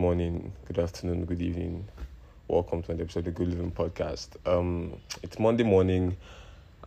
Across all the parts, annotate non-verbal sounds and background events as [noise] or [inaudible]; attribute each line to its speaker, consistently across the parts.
Speaker 1: morning, good afternoon, good evening. Welcome to an episode of the Good Living Podcast. Um, it's Monday morning,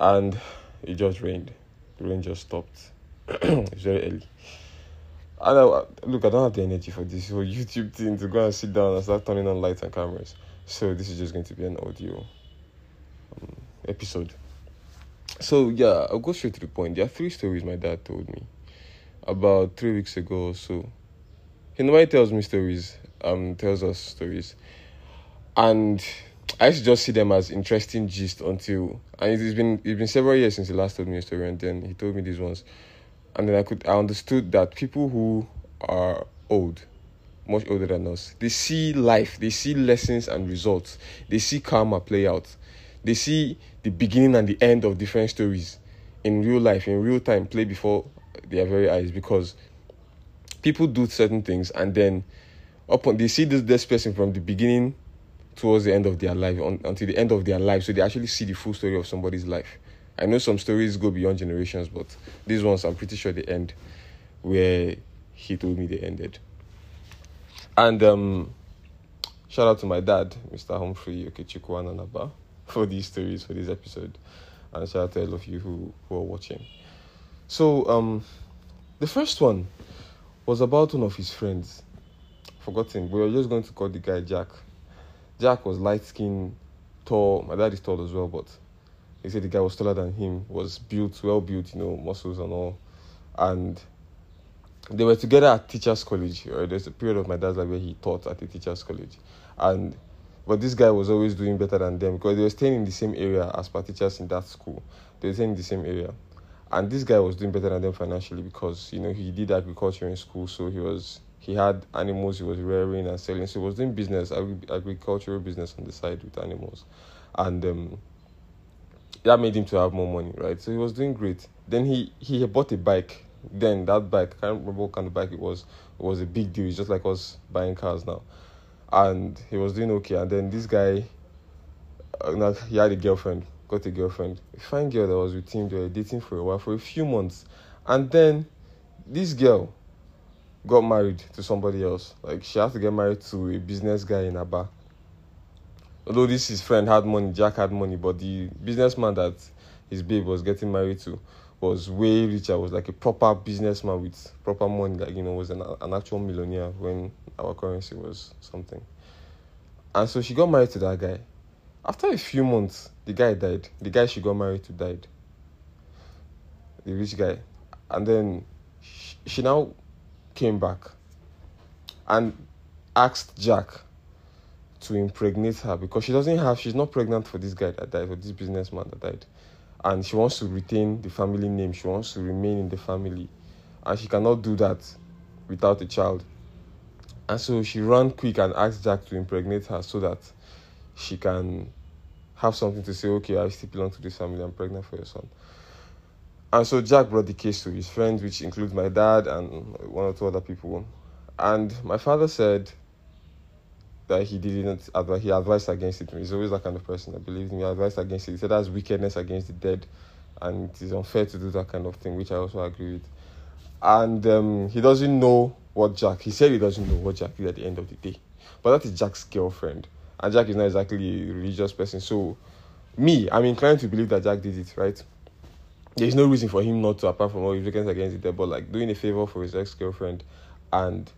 Speaker 1: and it just rained. The rain just stopped. [clears throat] it's very early. And I, look, I don't have the energy for this whole YouTube thing to go and sit down and start turning on lights and cameras. So this is just going to be an audio um, episode. So yeah, I'll go straight to the point. There are three stories my dad told me about three weeks ago or so. He normally tells me stories, um, tells us stories, and I used to just see them as interesting gist until and it's been it's been several years since he last told me a story, and then he told me these ones, and then I could I understood that people who are old, much older than us, they see life, they see lessons and results, they see karma play out, they see the beginning and the end of different stories in real life, in real time, play before their very eyes. Because people do certain things and then upon they see this this person from the beginning towards the end of their life on, until the end of their life. So they actually see the full story of somebody's life. I know some stories go beyond generations but these ones i'm pretty sure they end where he told me they ended. And um shout out to my dad mr humphrey okechukwananaba [laughs] for these stories for this episode. And shout out to all of you who, who are watching. So um the first one was about one of his friends. Forgotten. but We were just going to call the guy Jack. Jack was light skinned, tall. My dad is tall as well, but he said the guy was taller than him, was built, well built, you know, muscles and all. And they were together at teachers' college. Right? There's a period of my dad's life where he taught at the teachers' college. And but this guy was always doing better than them because they were staying in the same area as per teachers in that school. They were staying in the same area and this guy was doing better than them financially because you know he did agriculture in school so he was he had animals he was rearing and selling. So he was doing business agri- agricultural business on the side with animals. And um, that made him to have more money right? So he was doing great. Then he he bought a bike. Then that bike i can't remember what kind of bike it was. It was a big deal. It's just like us buying cars now. And he was doing okay. And then this guy uh, he had a girlfriend got a girlfriend, a fine girl that was with him. They were dating for a while, for a few months, and then this girl got married to somebody else. Like she had to get married to a business guy in Aba. Although this his friend had money, Jack had money, but the businessman that his babe was getting married to was way richer. Was like a proper businessman with proper money. Like you know, was an, an actual millionaire when our currency was something. And so she got married to that guy. After a few months, the guy died. The guy she got married to died. The rich guy. And then she, she now came back and asked Jack to impregnate her because she doesn't have, she's not pregnant for this guy that died, for this businessman that died. And she wants to retain the family name, she wants to remain in the family. And she cannot do that without a child. And so she ran quick and asked Jack to impregnate her so that she can have something to say, okay, I still belong to this family, I'm pregnant for your son. And so Jack brought the case to his friends, which includes my dad and one or two other people. And my father said that he didn't he advised against it. He's always that kind of person that believes in me. Advised against it. He said that's wickedness against the dead, and it is unfair to do that kind of thing, which I also agree with. And um, he doesn't know what Jack. He said he doesn't know what Jack did at the end of the day, but that is Jack's girlfriend and Jack is not exactly a religious person. So, me, I'm inclined to believe that Jack did it, right? There's no reason for him not to, apart from all his weekends against the devil, like doing a favor for his ex girlfriend, and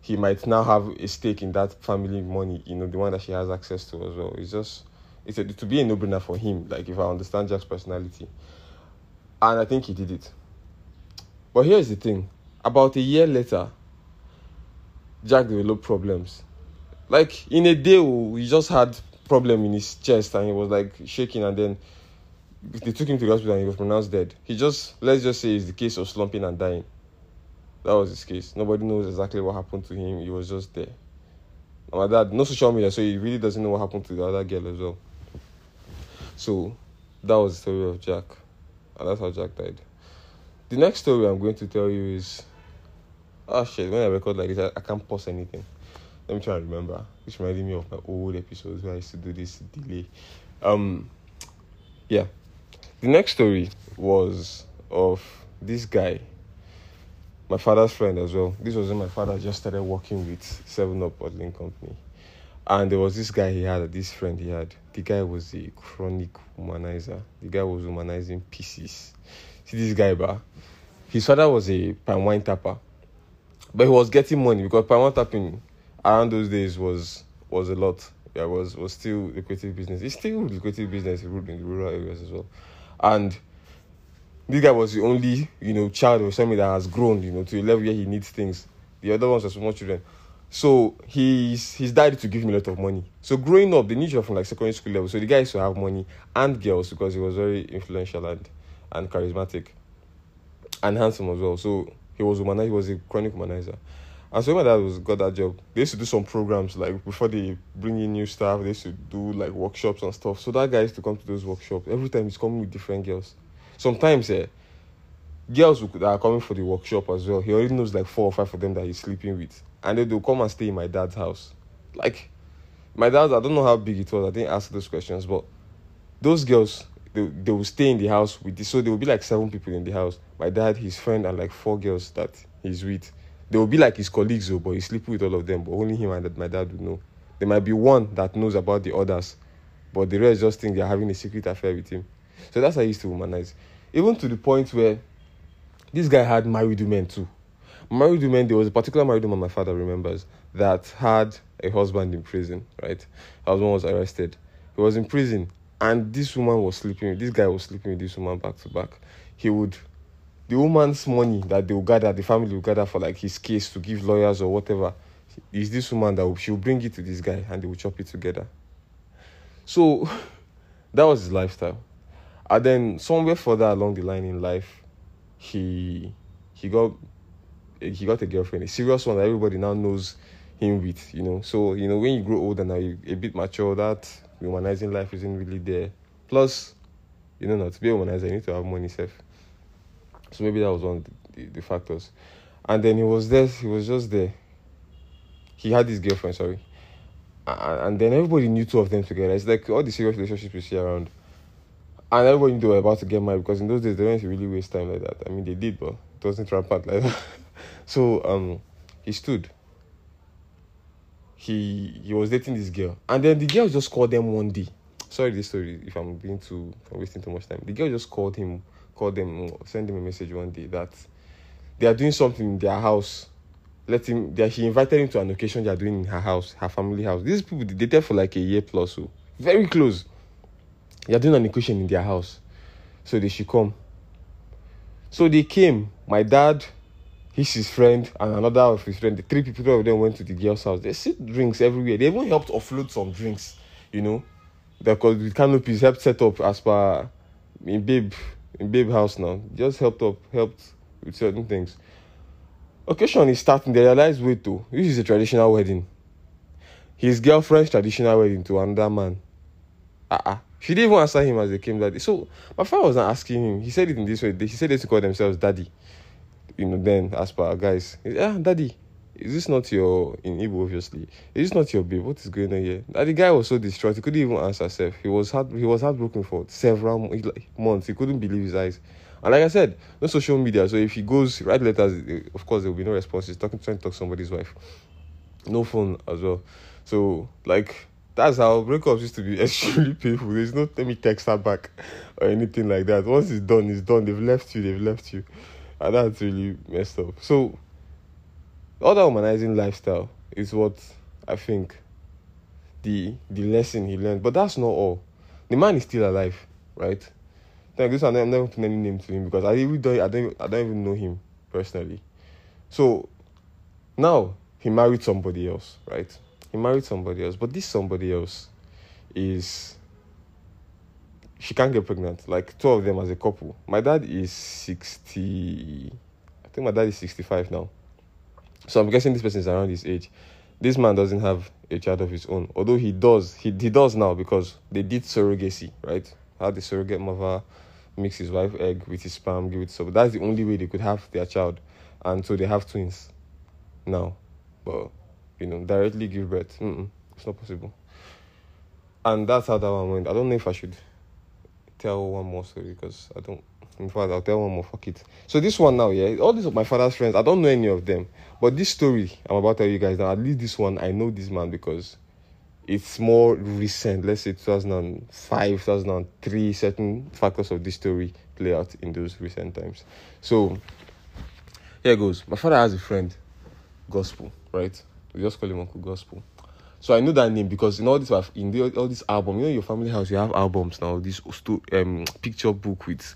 Speaker 1: he might now have a stake in that family money, you know, the one that she has access to as well. It's just, it's a, to be a no brainer for him, like if I understand Jack's personality. And I think he did it. But here's the thing about a year later, Jack developed problems like in a day he just had problem in his chest and he was like shaking and then they took him to the hospital and he was pronounced dead. He just let's just say it's the case of slumping and dying. That was his case. Nobody knows exactly what happened to him. He was just there. And my dad no social media so he really doesn't know what happened to the other girl as well. So that was the story of jack. And that's how jack died. The next story i'm going to tell you is oh shit when i record like this i, I can't pause anything. Let me try and remember. Which reminded me of my old episodes where I used to do this delay. Um, yeah. The next story was of this guy. my father's friend as well. This was when my father just started working with Seven Up Bottling Company, and there was this guy he had, this friend he had. The guy was a chronic womanizer. The guy was womanizing pieces. See this guy, bah. His father was a palm wine tapper, but he was getting money because palm wine tapping around those days was was a lot. Yeah, was was still lucrative business. It's still lucrative business in the rural areas as well, and this guy was the only you know child of somebody that has grown you know to a level where he needs things. The other ones are small children. So he's he's died to give me a lot of money. So growing up, the nature from like secondary school level. So the guy used to have money and girls because he was very influential and and charismatic and handsome as well. So he was a womanizer, he was a chronic womanizer. And so when my dad was got that job, they used to do some programs like before they bring in new staff, they used to do like workshops and stuff. So that guy used to come to those workshops. Every time he's coming with different girls. Sometimes eh, girls that are coming for the workshop as well, he already knows like four or five of them that he's sleeping with. And then they'll come and stay in my dad's house. Like my dad, I don't know how big it was, I didn't ask those questions, but those girls they, they will stay in the house with this. So there will be like seven people in the house. My dad, his friend, and like four girls that he's with. They will be like his colleagues, though, but he's sleeping with all of them. But only him and my dad would know. There might be one that knows about the others, but the rest just think they're having a secret affair with him. So that's how I used to womanize. Even to the point where this guy had married women too. Married women, there was a particular married woman my father remembers that had a husband in prison, right? Husband was arrested. He was in prison and this woman was sleeping with this guy was sleeping with this woman back to back he would the woman's money that they will gather the family will gather for like his case to give lawyers or whatever is this woman that she'll bring it to this guy and they will chop it together so [laughs] that was his lifestyle and then somewhere further along the line in life he he got he got a girlfriend a serious one that everybody now knows him with you know so you know when you grow older now you a bit mature that humanizing life isn't really there. Plus, you know, not to be a humanizer, you need to have money safe. So maybe that was one of the, the, the, factors. And then he was there, he was just there. He had his girlfriend, sorry. And, and then everybody knew two of them together. It's like all the serious relationships you see around. And everybody knew they were about to get married because in those days they didn't really waste time like that. I mean, they did, but it wasn't rampant like that. [laughs] so um, he stood he he was dating this girl, and then the girl just called them one day. Sorry, this story if I'm being too I'm wasting too much time. The girl just called him, called them, send them a message one day that they are doing something in their house. Let him. That she invited him to an occasion they are doing in her house, her family house. These people they dated for like a year plus, so very close. They are doing an occasion in their house, so they should come. So they came. My dad, he's his friend and another of his friend. The three people of them went to the girl's house. They see drinks everywhere. They even helped offload some drinks, you know, because the canopies helped set up as per babe in babe house now. Just helped up helped with certain things. Occasion is starting. They realize wait though, this is a traditional wedding. His girlfriend's traditional wedding to another man. Ah uh-uh. She didn't even answer him as they came that day. So my father was not asking him. He said it in this way. He said they to call themselves daddy you know, then as per guys, yeah, daddy, is this not your in Igbo obviously? Is this not your babe? What is going on here? And the guy was so distraught, he couldn't even answer himself. He was heart, he was heartbroken for several months. He couldn't believe his eyes. And like I said, no social media. So if he goes write letters, eh, of course there will be no response. He's talking trying to talk to somebody's wife. No phone as well. So like that's how breakups used to be [laughs] extremely painful. There's no let me text her back [laughs] or anything like that. Once it's done, it's done. They've left you, they've left you. And that's really messed up. So, all that humanizing lifestyle is what I think the the lesson he learned. But that's not all. The man is still alive, right? Like this, I'm never putting any name to him because I really don't. I don't. I don't even know him personally. So now he married somebody else, right? He married somebody else, but this somebody else is she can't get pregnant. Like two of them as a couple. My dad is sixty. I think my dad is sixty-five now. So I'm guessing this person is around his age. This man doesn't have a child of his own, although he does. He he does now because they did surrogacy, right? How the surrogate mother mix his wife egg with his sperm, give it so. That's the only way they could have their child, and so they have twins now. But you know, directly give birth, Mm-mm, it's not possible. And that's how that one went. I don't know if I should tell one more story because I don't In fact, I'll tell one more. Fuck it. So this one now, yeah, all these are my father's friends. I don't know any of them, but this story I'm about to tell you guys now. At least this one, I know this man because it's more recent. Let's say 2005, 2003. Certain factors of this story play out in those recent times. So here goes. My father has a friend, Gospel, right? We just call him Uncle Gospel. So I know that name because in all this in the, all this album, you know, your family house, you have albums now. This um picture book with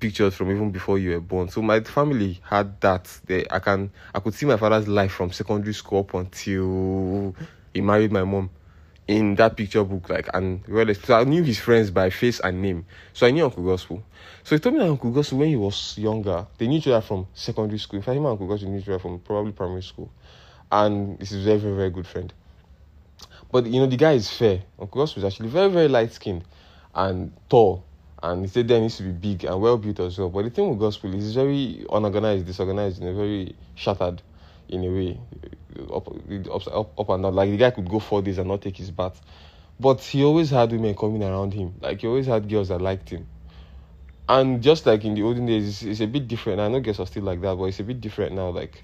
Speaker 1: pictures from even before you were born. So my family had that. They, I can I could see my father's life from secondary school up until he married my mom in that picture book. Like and well, so I knew his friends by face and name. So I knew Uncle Gospel. So he told me that Uncle Gospel when he was younger, they knew each other from secondary school. In fact, him and Uncle Gospel knew each other from probably primary school, and this is a very very very good friend. But you know the guy is fair. Uncle Gospel is actually very very light skinned and tall and he said there needs to be big and well built as well. But the thing with gospel is very unorganized, disorganized, and very shattered in a way, up, up, up and down. Like the guy could go four days and not take his bath, but he always had women coming around him. Like he always had girls that liked him. And just like in the olden days, it's, it's a bit different. I know girls are still like that, but it's a bit different now. Like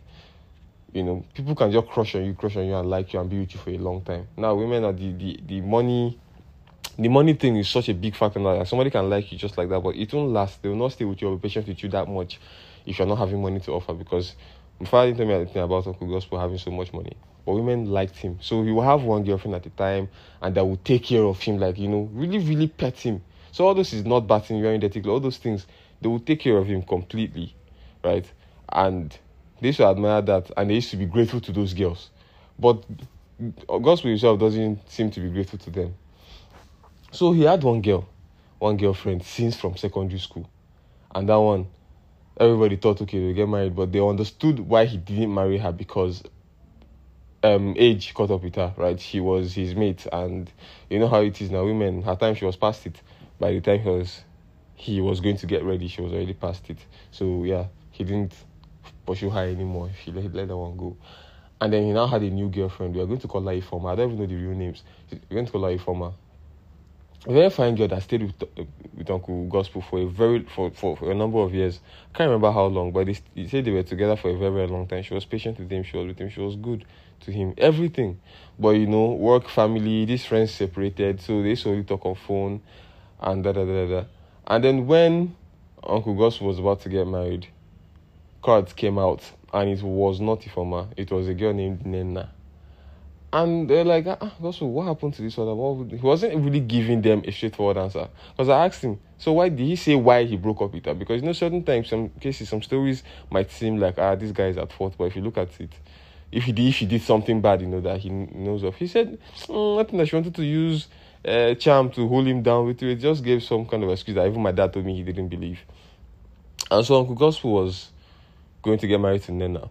Speaker 1: you know, people can just crush on you, crush on you, and like you and be with you for a long time. Now, women are the the, the money the money thing is such a big factor now. Somebody can like you just like that, but it won't last. They will not stay with you or be patient with you that much if you're not having money to offer. Because my father didn't tell me anything about Uncle Gospel having so much money. But women liked him. So he will have one girlfriend at a time and that will take care of him, like, you know, really, really pet him. So all this is not batting, wearing dirty all those things, they will take care of him completely. Right? And they should admire that and they used to be grateful to those girls. But Gospel himself doesn't seem to be grateful to them. So he had one girl, one girlfriend since from secondary school. And that one, everybody thought, okay, they'll get married, but they understood why he didn't marry her because um age caught up with her, right? She was his mate, and you know how it is now. Women, her time she was past it. By the time he was he was going to get ready, she was already past it. So yeah, he didn't pursue her anymore. He let, let that one go. And then he now had a new girlfriend. We are going to call her Ifoma. I don't even know the real names. We're going to call her Ifoma a very fine girl that stayed with, uh, with Uncle Gospel for a very for, for, for a number of years. I can't remember how long, but they, they said they were together for a very very long time. She was patient with him. She was with him. She was good to him. Everything, but you know, work, family, these friends separated, so they only talk on phone, and da da da da. And then when Uncle Gospel was about to get married, cards came out, and it was not Ifoma. It was a girl named Nena and they're like, ah, Gospel, what happened to this other? What he wasn't really giving them a straightforward answer. Because I asked him, so why did he say why he broke up with her? Because you know, certain times, some cases, some stories might seem like, ah, this guy is at fault. But if you look at it, if he did, if he did something bad, you know, that he knows of. He said, mm, nothing that she wanted to use uh, charm to hold him down with it. Just gave some kind of excuse that even my dad told me he didn't believe. And so Uncle Gospel was going to get married to Nena.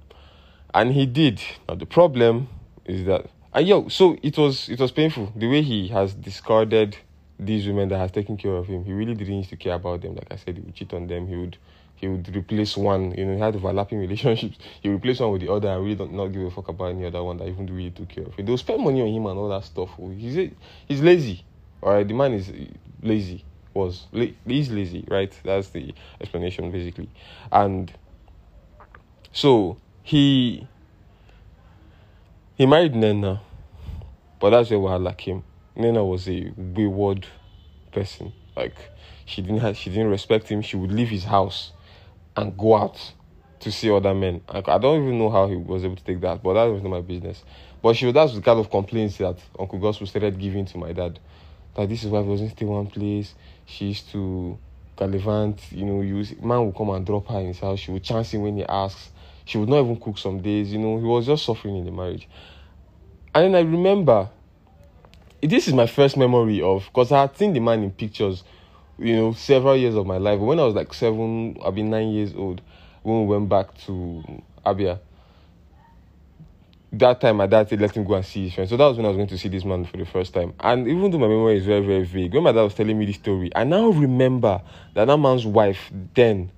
Speaker 1: And he did. Now the problem is that and yo, so it was it was painful the way he has discarded these women that has taken care of him. He really didn't used to care about them. Like I said, he would cheat on them. He would he would replace one. You know, he had overlapping [laughs] relationships. He would replace one with the other and really don't not give a fuck about any other one that even really took care of him. They'll spend money on him and all that stuff. Oh, he's he's lazy. All right, the man is lazy. Was he's lazy, right? That's the explanation basically. And so he he married Nena, but that's where Wahala came. Nena was a wayward person. Like she didn't have, she didn't respect him. She would leave his house and go out to see other men. Like, I don't even know how he was able to take that, but that was not my business. But she that's the kind of complaints that Uncle Gospel started giving to my dad. That this is why he wasn't stay one place. She used to gallivant, you know, use man would come and drop her in his house. She would chance him when he asks. She would not even cook some days, you know, he was just suffering in the marriage. And then I remember, this is my first memory of, because I had seen the man in pictures, you know, several years of my life. When I was like seven, I've been nine years old, when we went back to Abia, that time my dad said let him go and see his friend. So that was when I was going to see this man for the first time. And even though my memory is very, very vague, when my dad was telling me this story, I now remember that that man's wife then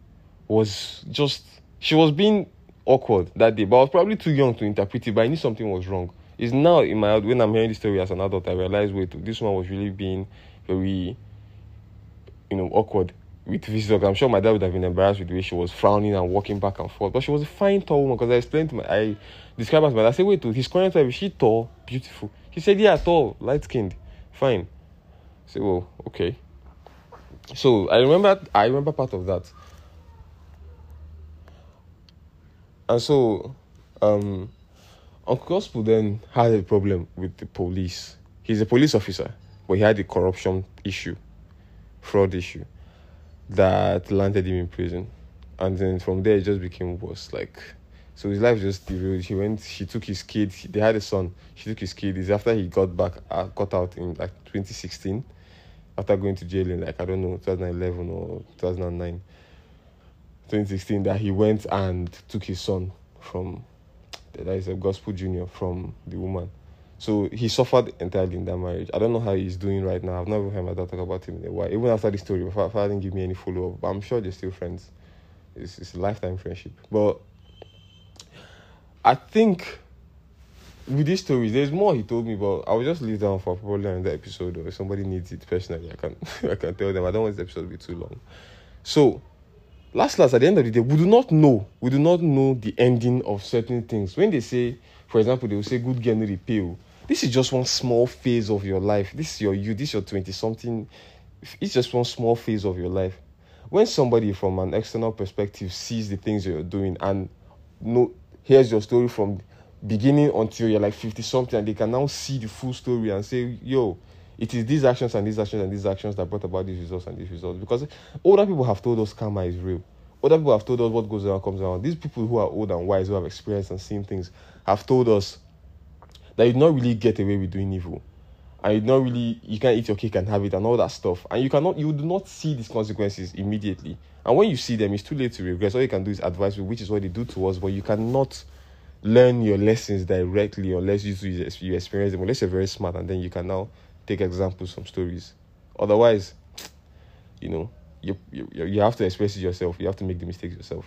Speaker 1: was just she was being awkward that day, but I was probably too young to interpret it, but I knew something was wrong. It's now in my when I'm hearing this story as an adult, I realize wait, this one was really being very, you know, awkward with visitors. I'm sure my dad would have been embarrassed with the way she was frowning and walking back and forth. But she was a fine tall woman because I explained to my I described her to my dad. I said, wait, his current wife, is she tall, beautiful? He said, yeah, tall, light skinned, fine. I said, well, okay. So I remember I remember part of that. And so um Uncle Gospel then had a problem with the police. He's a police officer, but he had a corruption issue, fraud issue that landed him in prison. And then from there, it just became worse. Like, so his life just derailed. He went, she took his kid, they had a son. She took his kid. It's after he got back, uh, got out in like 2016, after going to jail in like, I don't know, 2011 or 2009, 2016, that he went and took his son from, [tsk] that is a gospel junior from the woman. So he suffered entirely in that marriage. I don't know how he's doing right now. I've never heard my dad talk about him in a while. Even after the story, my father didn't give me any follow up. But I'm sure they're still friends. It's, it's a lifetime friendship. But I think with these stories, there's more he told me, but I will just leave down for probably another episode. Or if somebody needs it personally, I can [laughs] I can tell them. I don't want this episode to be too long. So, last last at the end of the day, we do not know. We do not know the ending of certain things. When they say, for example, they will say good get no repeal. Oh. This is just one small phase of your life. This is your you. This is your twenty something. It's just one small phase of your life. When somebody from an external perspective sees the things you're doing and know hears your story from beginning until you're like 50 something and they can now see the full story and say yo it is these actions and these actions and these actions that brought about these results and these results. Because older people have told us karma is real. Other people have told us what goes around comes around. These people who are old and wise who have experienced and seen things have told us that you do not really get away with doing evil. And you not really you can't eat your cake and have it and all that stuff. And you cannot you do not see these consequences immediately. And when you see them it's too late to regress. All you can do is advise you which is what they do to us but you cannot learn your lessons directly unless you you experience them. Unless you're very smart and then you can now take examples from stories otherwise you know you, you you have to express it yourself you have to make the mistakes yourself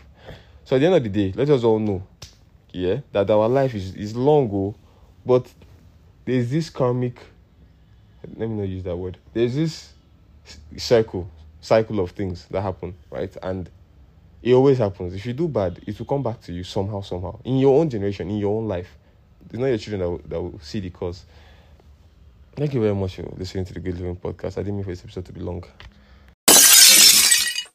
Speaker 1: so at the end of the day let us all know yeah that our life is, is long oh, but there's this karmic let me not use that word there's this cycle cycle of things that happen right and it always happens. If you do bad, it will come back to you somehow, somehow. In your own generation, in your own life. It's not your children that that will see the cause. Thank you very much for listening to the Good Living Podcast. I didn't mean for this episode to be long.